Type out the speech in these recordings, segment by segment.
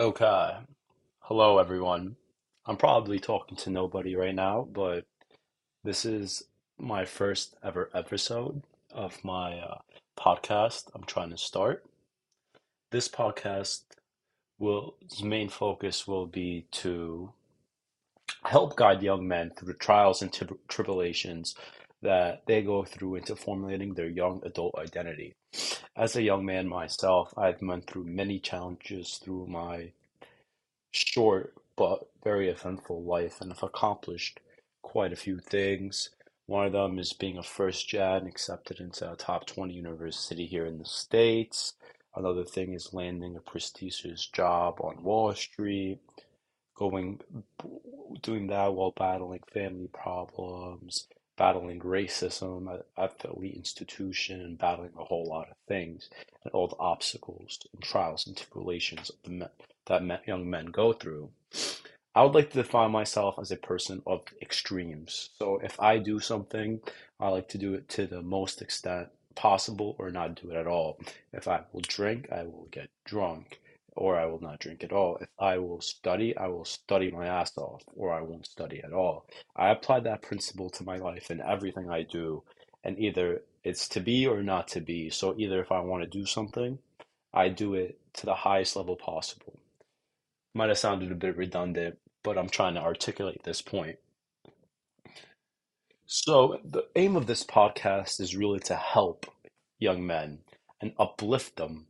Okay. Hello, everyone. I'm probably talking to nobody right now, but this is my first ever episode of my uh, podcast I'm trying to start. This podcast will, main focus will be to help guide young men through the trials and trib- tribulations that they go through into formulating their young adult identity. As a young man myself, I've went through many challenges through my short but very eventful life and have accomplished quite a few things. One of them is being a first gen accepted into a top 20 university here in the States. Another thing is landing a prestigious job on Wall Street, going doing that while battling family problems, battling racism at, the elite institution, and battling a whole lot of things, and all the obstacles and trials and tribulations men, that men, young men go through. I would like to define myself as a person of extremes. So if I do something, I like to do it to the most extent possible or not do it at all. If I will drink, I will get drunk or I will not drink at all. If I will study, I will study my ass off or I won't study at all. I apply that principle to my life and everything I do and either it's to be or not to be. So either if I want to do something, I do it to the highest level possible. Might have sounded a bit redundant, but I'm trying to articulate this point. So, the aim of this podcast is really to help young men and uplift them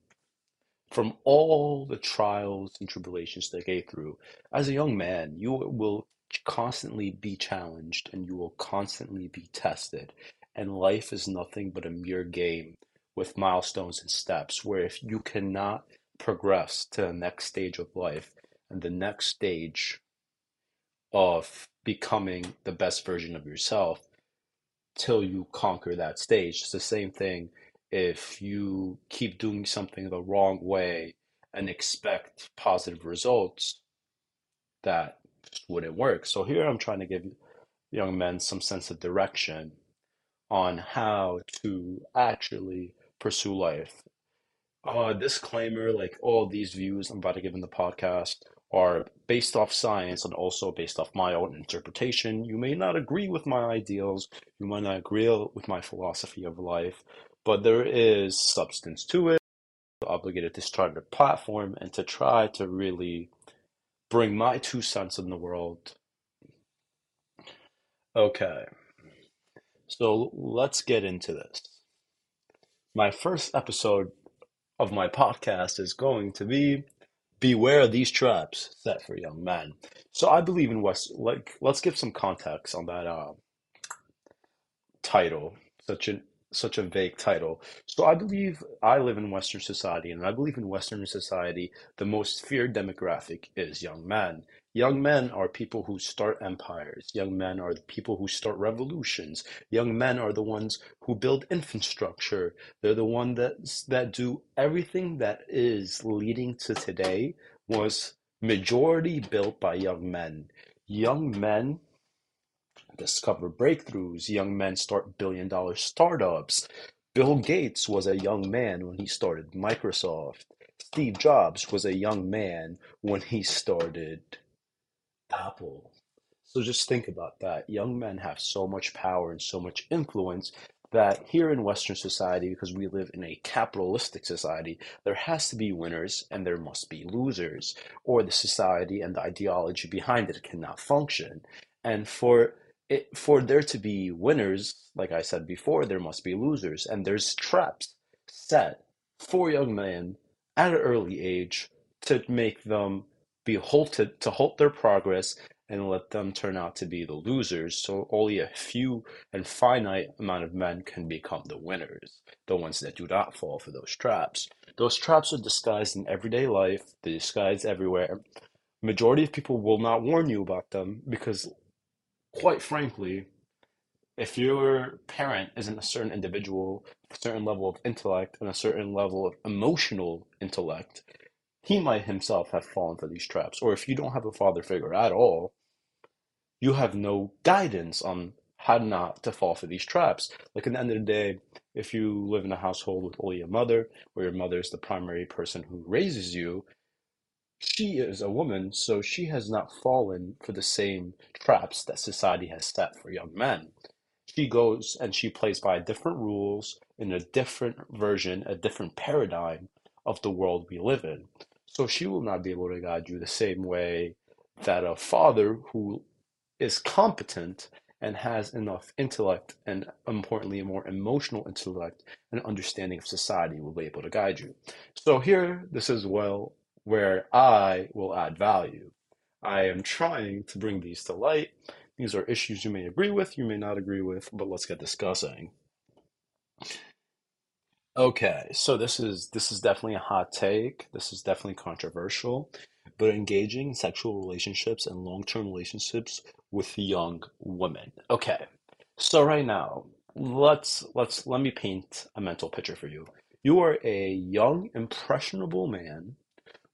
from all the trials and tribulations they go through. As a young man, you will constantly be challenged and you will constantly be tested. And life is nothing but a mere game with milestones and steps where if you cannot progress to the next stage of life and the next stage of becoming the best version of yourself till you conquer that stage. It's the same thing if you keep doing something the wrong way and expect positive results, that wouldn't work. So here I'm trying to give young men some sense of direction on how to actually pursue life. Uh, disclaimer, like all these views I'm about to give in the podcast are based off science and also based off my own interpretation. You may not agree with my ideals, you might not agree with my philosophy of life, but there is substance to it. I'm obligated to start a platform and to try to really bring my two cents in the world. Okay, so let's get into this. My first episode of my podcast is going to be beware these traps set for young men. So I believe in West. Like, let's give some context on that uh, title. Such an such a vague title. So I believe I live in Western society, and I believe in Western society, the most feared demographic is young men. Young men are people who start empires. Young men are the people who start revolutions. Young men are the ones who build infrastructure. They're the ones that that do everything that is leading to today was majority built by young men. Young men discover breakthroughs. Young men start billion dollar startups. Bill Gates was a young man when he started Microsoft. Steve Jobs was a young man when he started Apple. So just think about that. Young men have so much power and so much influence that here in Western society, because we live in a capitalistic society, there has to be winners and there must be losers, or the society and the ideology behind it cannot function. And for it, for there to be winners, like I said before, there must be losers, and there's traps set for young men at an early age to make them be halted to halt their progress and let them turn out to be the losers. So only a few and finite amount of men can become the winners the ones that do not fall for those traps. Those traps are disguised in everyday life they're disguised everywhere. Majority of people will not warn you about them because quite frankly if your parent isn't a certain individual a certain level of intellect and a certain level of emotional intellect he might himself have fallen for these traps. Or if you don't have a father figure at all, you have no guidance on how not to fall for these traps. Like at the end of the day, if you live in a household with only a mother, where your mother is the primary person who raises you, she is a woman, so she has not fallen for the same traps that society has set for young men. She goes and she plays by different rules in a different version, a different paradigm of the world we live in. So she will not be able to guide you the same way that a father who is competent and has enough intellect and importantly a more emotional intellect and understanding of society will be able to guide you. So here this is well where I will add value. I am trying to bring these to light. These are issues you may agree with, you may not agree with, but let's get discussing. Okay, so this is this is definitely a hot take. This is definitely controversial, but engaging sexual relationships and long-term relationships with young women. Okay, so right now, let's let's let me paint a mental picture for you. You are a young, impressionable man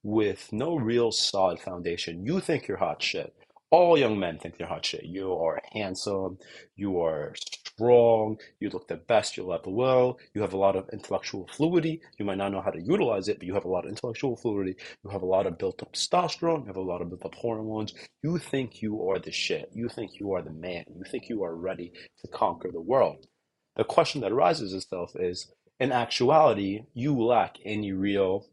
with no real solid foundation. You think you're hot shit. All young men think they're hot shit. You are handsome, you are strong, you look the best you'll ever will, you have a lot of intellectual fluidity. You might not know how to utilize it, but you have a lot of intellectual fluidity. You have a lot of built up testosterone, you have a lot of built up hormones. You think you are the shit. You think you are the man. You think you are ready to conquer the world. The question that arises itself is in actuality, you lack any real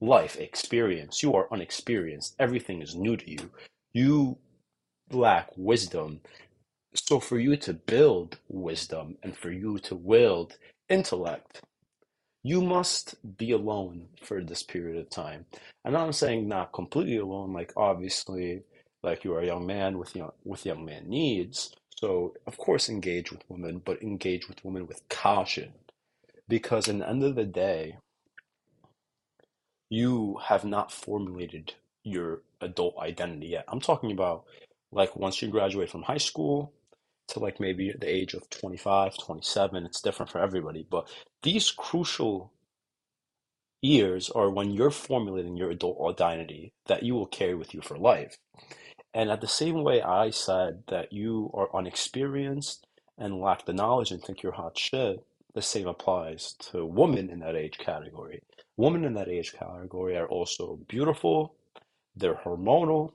life experience. You are unexperienced. Everything is new to you. You lack wisdom. So, for you to build wisdom and for you to wield intellect, you must be alone for this period of time. And I'm saying not completely alone, like obviously, like you are a young man with young with young man needs. So of course engage with women, but engage with women with caution. Because in the end of the day, you have not formulated your adult identity yet. I'm talking about like once you graduate from high school to like maybe the age of 25, 27, it's different for everybody, but these crucial years are when you're formulating your adult identity that you will carry with you for life. And at the same way I said that you are unexperienced and lack the knowledge and think you're hot shit, the same applies to women in that age category. Women in that age category are also beautiful, they're hormonal,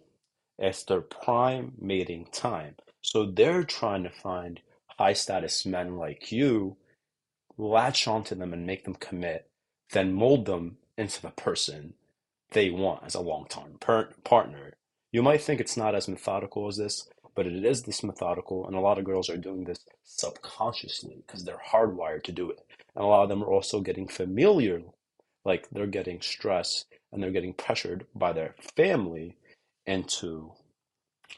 it's their prime mating time. So they're trying to find high status men like you, latch onto them and make them commit, then mold them into the person they want as a long term partner. You might think it's not as methodical as this, but it is this methodical, and a lot of girls are doing this subconsciously because they're hardwired to do it. And a lot of them are also getting familiar, like they're getting stressed and they're getting pressured by their family into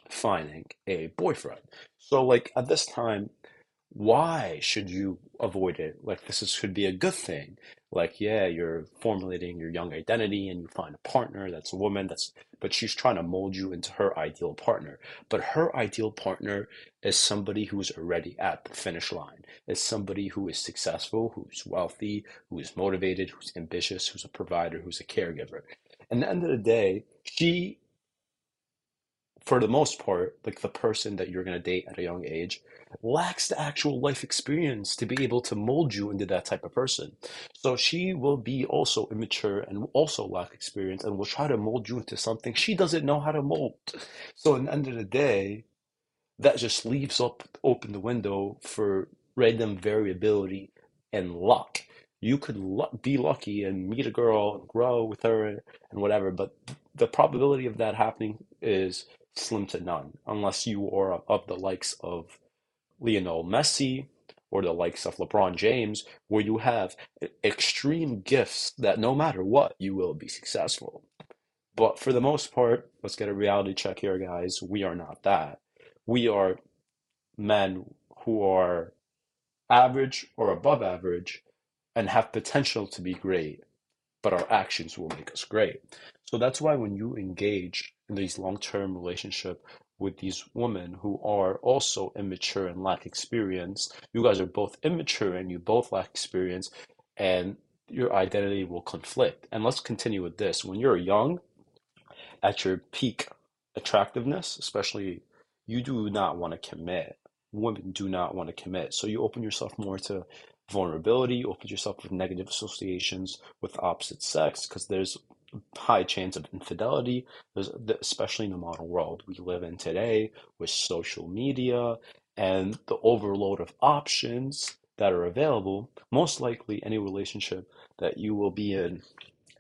finding a boyfriend. So, like at this time, why should you avoid it? Like this is, should be a good thing. Like, yeah, you're formulating your young identity and you find a partner that's a woman that's, but she's trying to mold you into her ideal partner. But her ideal partner is somebody who's already at the finish line. Is somebody who is successful, who's wealthy, who is motivated, who's ambitious, who's a provider, who's a caregiver. And at the end of the day, she for the most part, like the person that you're going to date at a young age lacks the actual life experience to be able to mold you into that type of person. So she will be also immature and also lack experience and will try to mold you into something she doesn't know how to mold. So, in the end of the day, that just leaves up open the window for random variability and luck. You could be lucky and meet a girl and grow with her and whatever, but the probability of that happening is slim to none, unless you are of the likes of Lionel Messi or the likes of LeBron James, where you have extreme gifts that no matter what, you will be successful. But for the most part, let's get a reality check here, guys. We are not that. We are men who are average or above average and have potential to be great, but our actions will make us great. So that's why when you engage in these long-term relationship with these women who are also immature and lack experience, you guys are both immature and you both lack experience, and your identity will conflict. And let's continue with this. When you're young, at your peak attractiveness, especially, you do not want to commit. Women do not want to commit. So you open yourself more to vulnerability, you open yourself with negative associations with opposite sex because there's high chance of infidelity, especially in the modern world we live in today with social media and the overload of options that are available. Most likely, any relationship that you will be in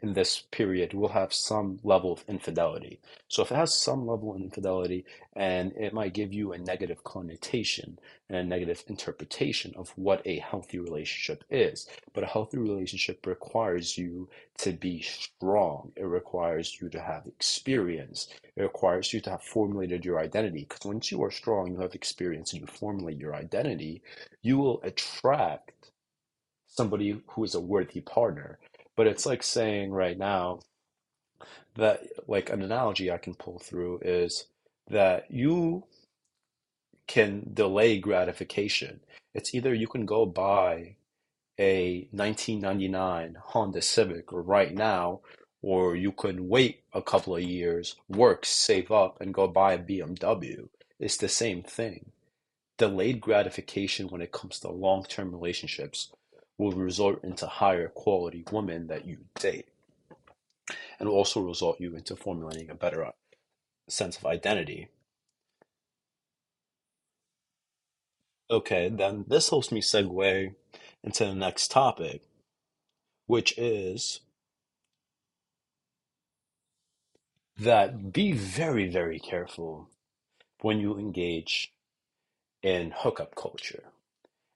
in this period will have some level of infidelity. So if it has some level of infidelity and it might give you a negative connotation and a negative interpretation of what a healthy relationship is. But a healthy relationship requires you to be strong. It requires you to have experience. It requires you to have formulated your identity. Because once you are strong, you have experience and you formulate your identity, you will attract somebody who is a worthy partner. But it's like saying right now that, like, an analogy I can pull through is that you can delay gratification. It's either you can go buy a 1999 Honda Civic right now, or you can wait a couple of years, work, save up, and go buy a BMW. It's the same thing. Delayed gratification when it comes to long term relationships will result into higher quality women that you date and also result you into formulating a better uh, sense of identity. Okay, then this helps me segue into the next topic, which is that be very, very careful when you engage in hookup culture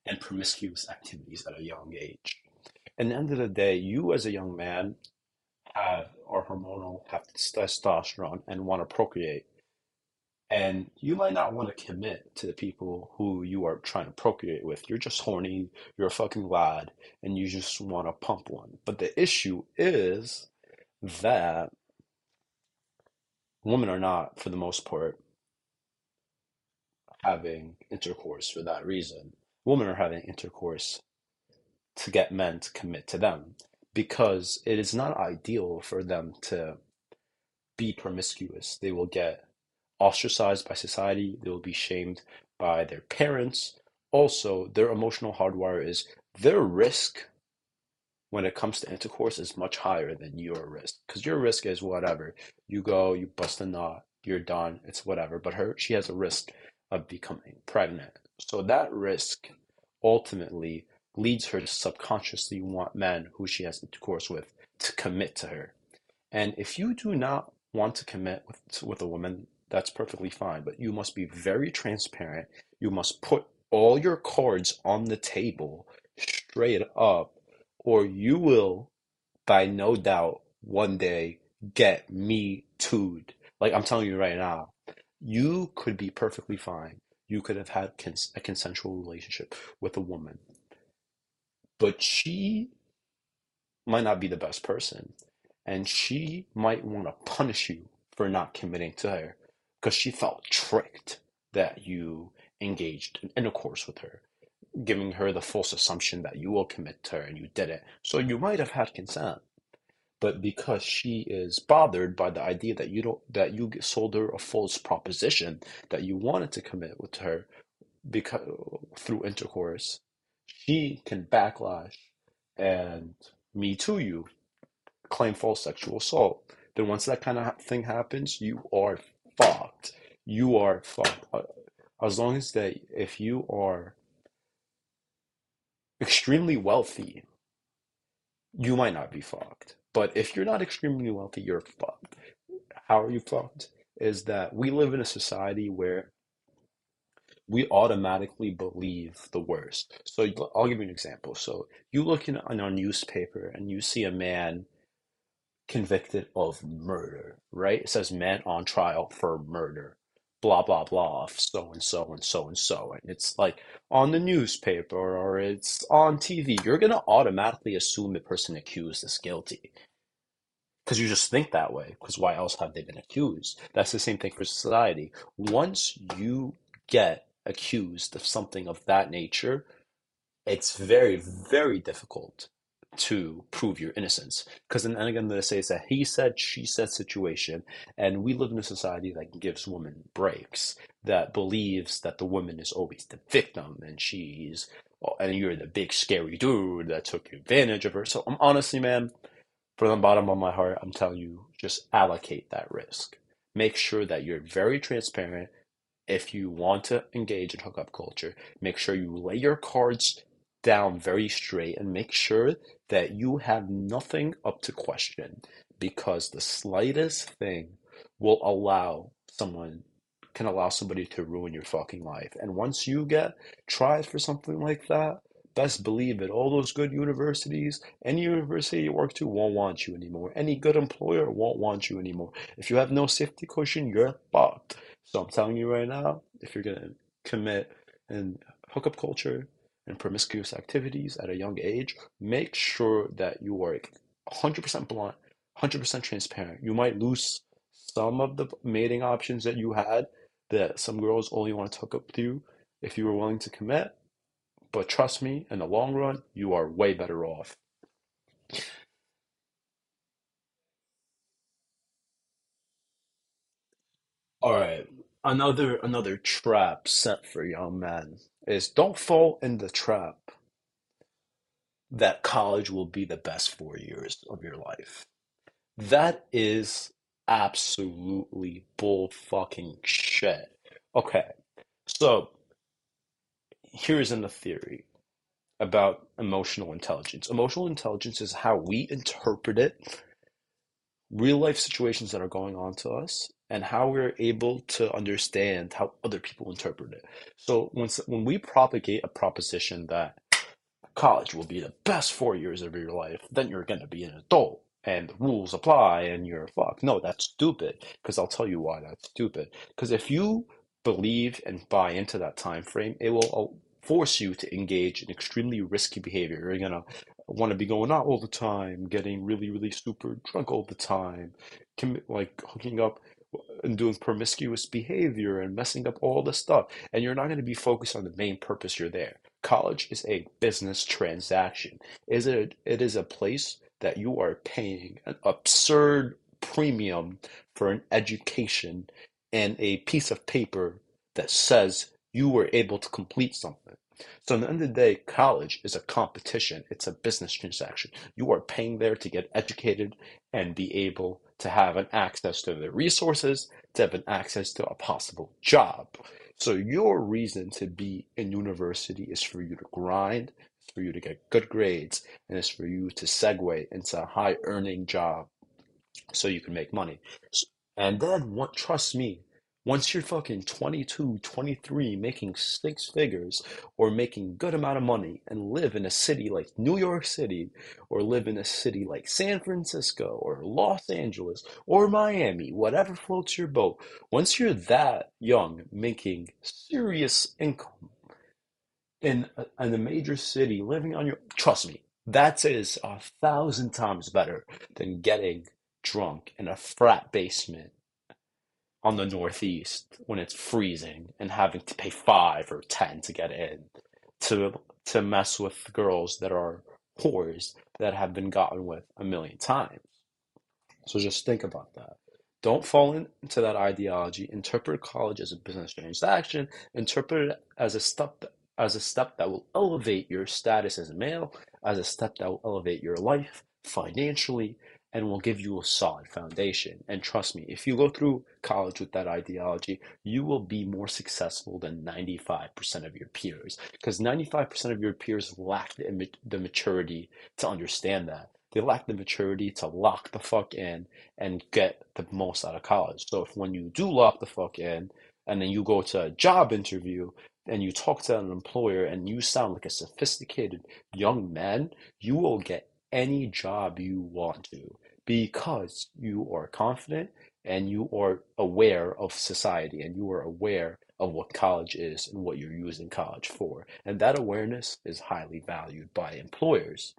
and promiscuous activities at a young age. The end of the day, you as a young man have are hormonal, have testosterone, and want to procreate. And you might not want to commit to the people who you are trying to procreate with. You're just horny, you're a fucking lad, and you just want to pump one. But the issue is that women are not, for the most part, having intercourse for that reason women are having intercourse to get men to commit to them because it is not ideal for them to be promiscuous. They will get ostracized by society, they will be shamed by their parents. Also, their emotional hardwire is their risk when it comes to intercourse is much higher than your risk. Because your risk is whatever. You go you bust a nut you're done it's whatever. But her she has a risk of becoming pregnant so that risk ultimately leads her to subconsciously want men who she has intercourse with to commit to her. And if you do not want to commit with, with a woman, that's perfectly fine. But you must be very transparent. You must put all your cards on the table straight up, or you will, by no doubt, one day get me tooed. Like I'm telling you right now, you could be perfectly fine you could have had cons- a consensual relationship with a woman. But she might not be the best person. And she might want to punish you for not committing to her because she felt tricked that you engaged in intercourse with her, giving her the false assumption that you will commit to her and you did it. So you might have had consent but because she is bothered by the idea that you don't that you sold her a false proposition that you wanted to commit with her because through intercourse she can backlash and me to you claim false sexual assault. Then once that kind of thing happens you are fucked. You are fucked. Uh, as long as that if you are extremely wealthy you might not be fucked but if you're not extremely wealthy, you're fucked. How are you fucked? Is that we live in a society where we automatically believe the worst. So I'll give you an example. So you look in on our newspaper and you see a man convicted of murder, right? It says man on trial for murder blah blah blah so and so and so and so and it's like on the newspaper or it's on TV you're going to automatically assume the person accused is guilty because you just think that way because why else have they been accused that's the same thing for society once you get accused of something of that nature it's very very difficult to prove your innocence. Because then again, they say it's a he said, she said situation, and we live in a society that gives women breaks, that believes that the woman is always the victim, and she's, oh, and you're the big scary dude that took advantage of her. So, I'm honestly, man, from the bottom of my heart, I'm telling you, just allocate that risk. Make sure that you're very transparent. If you want to engage in hookup culture, make sure you lay your cards down very straight and make sure that you have nothing up to question because the slightest thing will allow someone can allow somebody to ruin your fucking life. And once you get tried for something like that, best believe it. All those good universities, any university you work to won't want you anymore. Any good employer won't want you anymore. If you have no safety cushion, you're fucked. So I'm telling you right now, if you're gonna commit in hookup culture and promiscuous activities at a young age, make sure that you are 100% blunt, 100% transparent. You might lose some of the mating options that you had that some girls only want to hook up with you if you were willing to commit. But trust me, in the long run, you are way better off. All right. Another another trap set for young men is don't fall in the trap that college will be the best four years of your life. That is absolutely bull fucking shit. Okay, so here's in the theory about emotional intelligence. Emotional intelligence is how we interpret it, real life situations that are going on to us, and how we're able to understand how other people interpret it. So when when we propagate a proposition that college will be the best four years of your life, then you're going to be an adult and the rules apply and you're fucked. No, that's stupid. Because I'll tell you why that's stupid. Because if you believe and buy into that time frame, it will uh, force you to engage in extremely risky behavior. You're gonna want to be going out all the time, getting really, really super drunk all the time, like hooking up and doing promiscuous behavior and messing up all the stuff. And you're not going to be focused on the main purpose you're there. College is a business transaction. Is it? It is a place that you are paying an absurd premium for an education and a piece of paper that says you were able to complete something. So, at the end of the day, college is a competition, it's a business transaction. You are paying there to get educated and be able to have an access to the resources, to have an access to a possible job. So, your reason to be in university is for you to grind, it's for you to get good grades, and it's for you to segue into a high earning job so you can make money. And then, what, trust me, once you're fucking 22, 23, making six figures or making good amount of money and live in a city like New York City or live in a city like San Francisco or Los Angeles or Miami, whatever floats your boat, once you're that young, making serious income in a, in a major city, living on your, trust me, that is a thousand times better than getting drunk in a frat basement on the Northeast when it's freezing and having to pay five or ten to get in to to mess with girls that are whores that have been gotten with a million times. So just think about that. Don't fall into that ideology. Interpret college as a business transaction. Interpret it as a step as a step that will elevate your status as a male, as a step that will elevate your life financially, and will give you a solid foundation. And trust me, if you go through college with that ideology, you will be more successful than 95% of your peers because 95% of your peers lack the, the maturity to understand that. They lack the maturity to lock the fuck in and get the most out of college. So if when you do lock the fuck in and then you go to a job interview and you talk to an employer and you sound like a sophisticated young man, you will get any job you want to because you are confident and you are aware of society and you are aware of what college is and what you're using college for. And that awareness is highly valued by employers.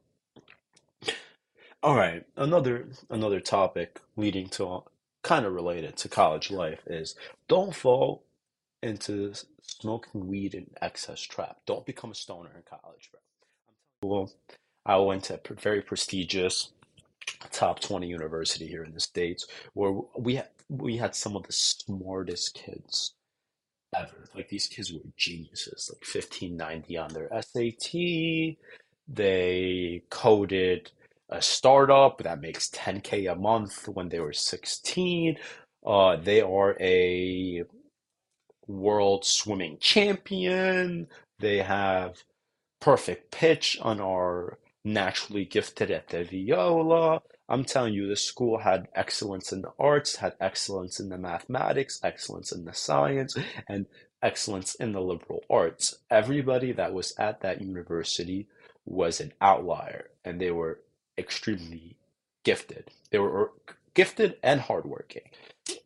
All right, another another topic leading to kind of related to college life is don't fall into smoking weed in excess trap. Don't become a stoner in college, bro. Well, I went to a very prestigious top 20 university here in the States where we had, we had some of the smartest kids ever. Like these kids were geniuses, like 1590 on their SAT. They coded a startup that makes 10K a month when they were 16. Uh, they are a world swimming champion. They have perfect pitch on are naturally gifted at the viola. I'm telling you, the school had excellence in the arts, had excellence in the mathematics, excellence in the science, and excellence in the liberal arts. Everybody that was at that university was an outlier, and they were extremely gifted. They were gifted and hardworking.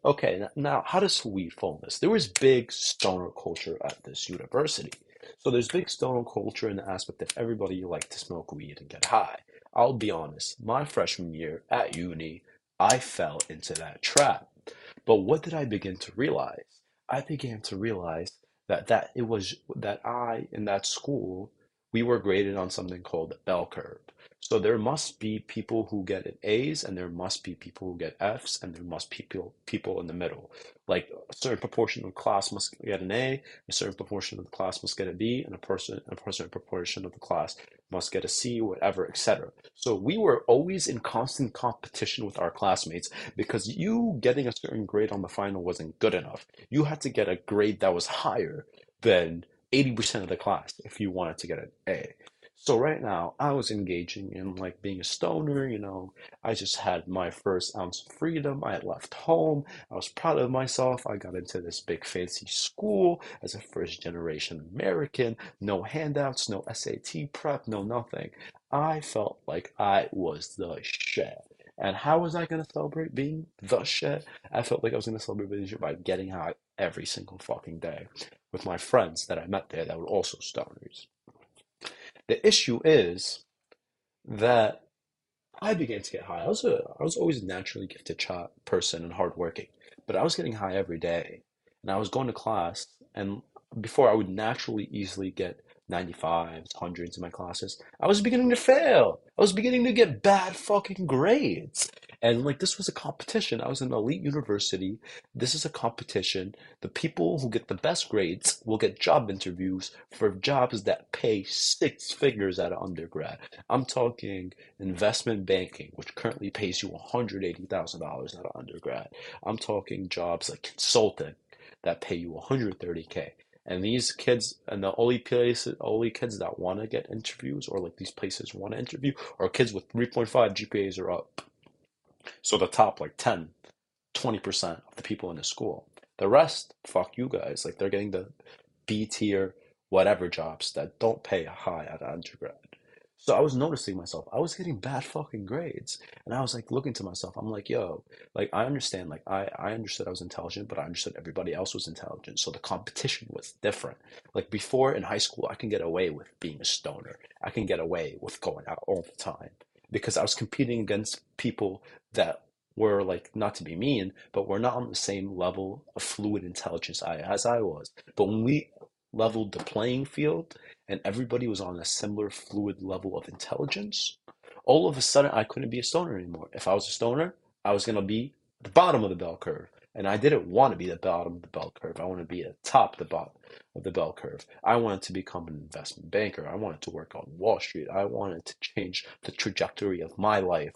Okay, now how does we phone this? There was big stoner culture at this university. So there's big stoner culture in the aspect that everybody liked to smoke weed and get high. I'll be honest, my freshman year at uni, I fell into that trap. But what did I begin to realize? I began to realize that that it was that I in that school we were graded on something called the bell curve. So there must be people who get an A's and there must be people who get F's and there must be people people in the middle. Like a certain proportion of the class must get an A, a certain proportion of the class must get a B, and a person a certain proportion of the class must get a C, whatever, etc. So we were always in constant competition with our classmates because you getting a certain grade on the final wasn't good enough. You had to get a grade that was higher than 80% of the class if you wanted to get an A. So right now, I was engaging in like being a stoner, you know. I just had my first ounce of freedom. I had left home. I was proud of myself. I got into this big fancy school as a first generation American. No handouts, no SAT prep, no nothing. I felt like I was the shit. And how was I going to celebrate being the shit? I felt like I was going to celebrate being the shit by getting high every single fucking day with my friends that I met there that were also stoners. The issue is that I began to get high. I was a, I was always a naturally gifted child, person and hardworking, but I was getting high every day, and I was going to class. And before I would naturally easily get 95s, hundreds in my classes, I was beginning to fail. I was beginning to get bad fucking grades. And like this was a competition. I was in an elite university. This is a competition. The people who get the best grades will get job interviews for jobs that pay six figures at an undergrad. I'm talking investment banking, which currently pays you $180,000 at an undergrad. I'm talking jobs like consulting that pay you 130k. And these kids, and the only places, only kids that want to get interviews, or like these places want to interview, are kids with 3.5 GPAs or up. So the top like 10, 20% of the people in the school. The rest, fuck you guys. Like they're getting the B tier, whatever jobs that don't pay high at undergrad. So I was noticing myself. I was getting bad fucking grades. And I was like looking to myself. I'm like, yo, like I understand, like I, I understood I was intelligent, but I understood everybody else was intelligent. So the competition was different. Like before in high school, I can get away with being a stoner. I can get away with going out all the time because I was competing against people that were like not to be mean, but were not on the same level of fluid intelligence I, as I was. But when we leveled the playing field and everybody was on a similar fluid level of intelligence, all of a sudden I couldn't be a stoner anymore. If I was a stoner, I was gonna be the bottom of the bell curve. And I didn't want to be the bottom of the bell curve. I wanted to be at the top the bottom of the bell curve. I wanted to become an investment banker. I wanted to work on Wall Street. I wanted to change the trajectory of my life,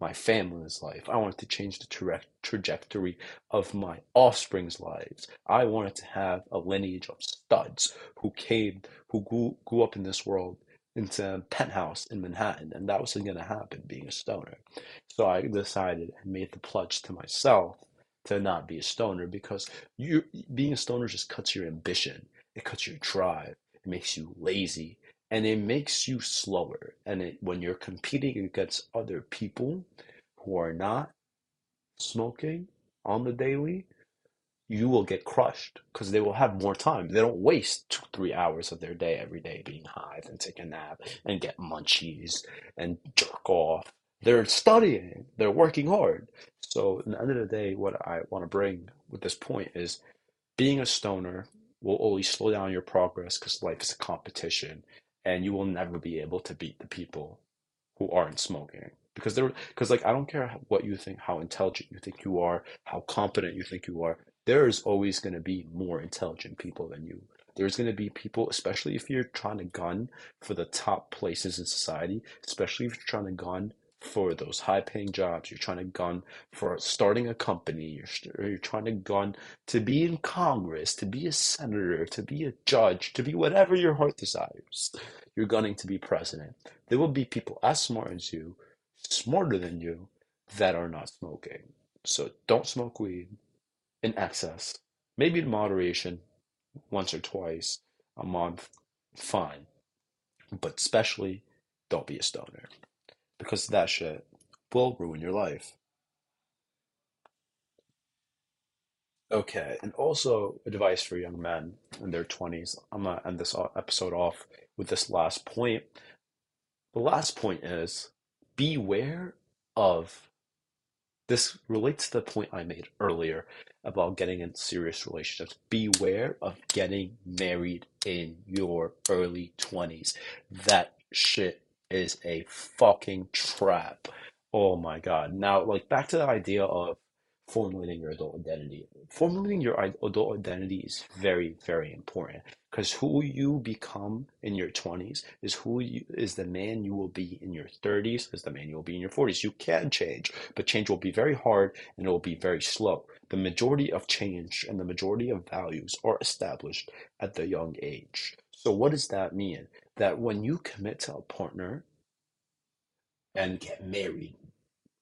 my family's life. I wanted to change the tra- trajectory of my offspring's lives. I wanted to have a lineage of studs who came, who grew, grew up in this world into a penthouse in Manhattan, and that wasn't going to happen being a stoner. So I decided and made the pledge to myself to not be a stoner because you being a stoner just cuts your ambition, it cuts your drive, it makes you lazy, and it makes you slower. And it, when you're competing against other people who are not smoking on the daily, you will get crushed because they will have more time. They don't waste two, three hours of their day every day being high and take a nap and get munchies and jerk off. They're studying, they're working hard. So, at the end of the day, what I want to bring with this point is being a stoner will always slow down your progress because life is a competition and you will never be able to beat the people who aren't smoking. Because they're because like i don't care what you think how intelligent you think you are how competent you think you are there is always going to be more intelligent people than you. There's going to be people especially if you're trying to gun for the top places in society especially if you're trying to gun for those high paying jobs. You're trying to gun for starting a company. You're, you're trying to gun to be in Congress, to be a senator, to be a judge, to be whatever your heart desires. You're gunning to be president. There will be people as smart as you, smarter than you, that are not smoking. So don't smoke weed in excess. Maybe in moderation, once or twice a month, fine. But especially, don't be a stoner because that shit will ruin your life. Okay, and also advice for young men in their 20s. I'm gonna end this episode off with this last point. The last point is beware of this relates to the point I made earlier about getting in serious relationships. Beware of getting married in your early 20s. That shit is a fucking trap. Oh my god. Now, like back to the idea of formulating your adult identity. Formulating your adult identity is very, very important because who you become in your 20s is who you is the man you will be in your 30s, is the man you will be in your 40s. You can change, but change will be very hard and it will be very slow. The majority of change and the majority of values are established at the young age. So what does that mean? That when you commit to a partner and get married,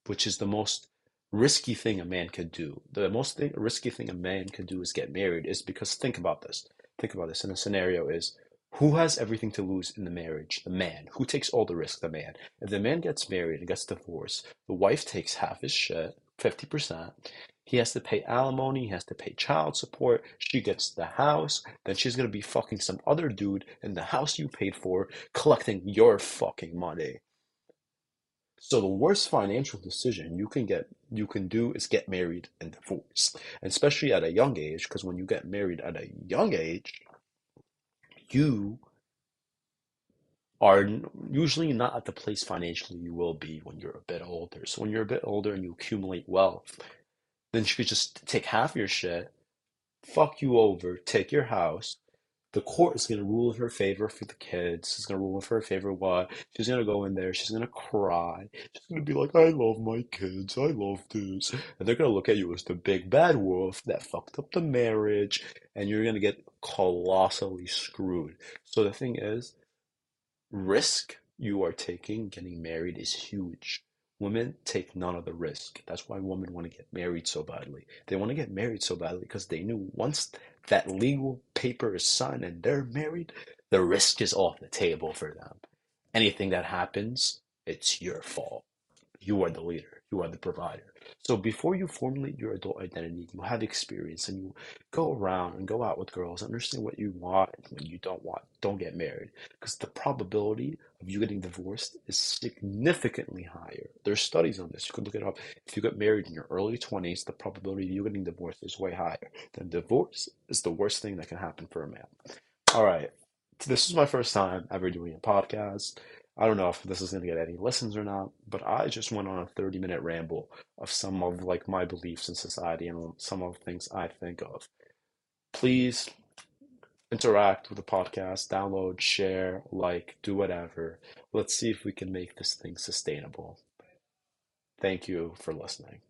which is the most risky thing a man could do. The most thing, risky thing a man could do is get married is because think about this. Think about this. In the scenario is who has everything to lose in the marriage? The man. Who takes all the risk? The man. If the man gets married and gets divorced, the wife takes half his shit, 50%. He has to pay alimony, he has to pay child support. She gets the house, then she's gonna be fucking some other dude in the house you paid for, collecting your fucking money. So the worst financial decision you can get you can do is get married and divorce, and especially at a young age, because when you get married at a young age, you are usually not at the place financially you will be when you're a bit older. So when you're a bit older and you accumulate wealth, then she could just take half your shit, fuck you over, take your house, the court is going to rule in her favor for the kids. It's going to rule in her favor what? She's going to go in there. She's going to cry. She's going to be like, I love my kids. I love this. And they're going to look at you as the big bad wolf that fucked up the marriage. And you're going to get colossally screwed. So the thing is, risk you are taking getting married is huge. Women take none of the risk. That's why women want to get married so badly. They want to get married so badly because they knew once that legal paper is signed and they're married, the risk is off the table for them. Anything that happens, it's your fault. You are the leader, you are the provider. So before you formulate your adult identity, you have experience and you go around and go out with girls, understand what you want and what you don't want. Don't get married because the probability of you getting divorced is significantly higher. There's studies on this. You can look it up. If you get married in your early 20s, the probability of you getting divorced is way higher. Then divorce is the worst thing that can happen for a man. All right. This is my first time ever doing a podcast. I don't know if this is going to get any listens or not, but I just went on a 30 minute ramble of some of like my beliefs in society and some of the things I think of. Please interact with the podcast, download, share, like, do whatever. Let's see if we can make this thing sustainable. Thank you for listening.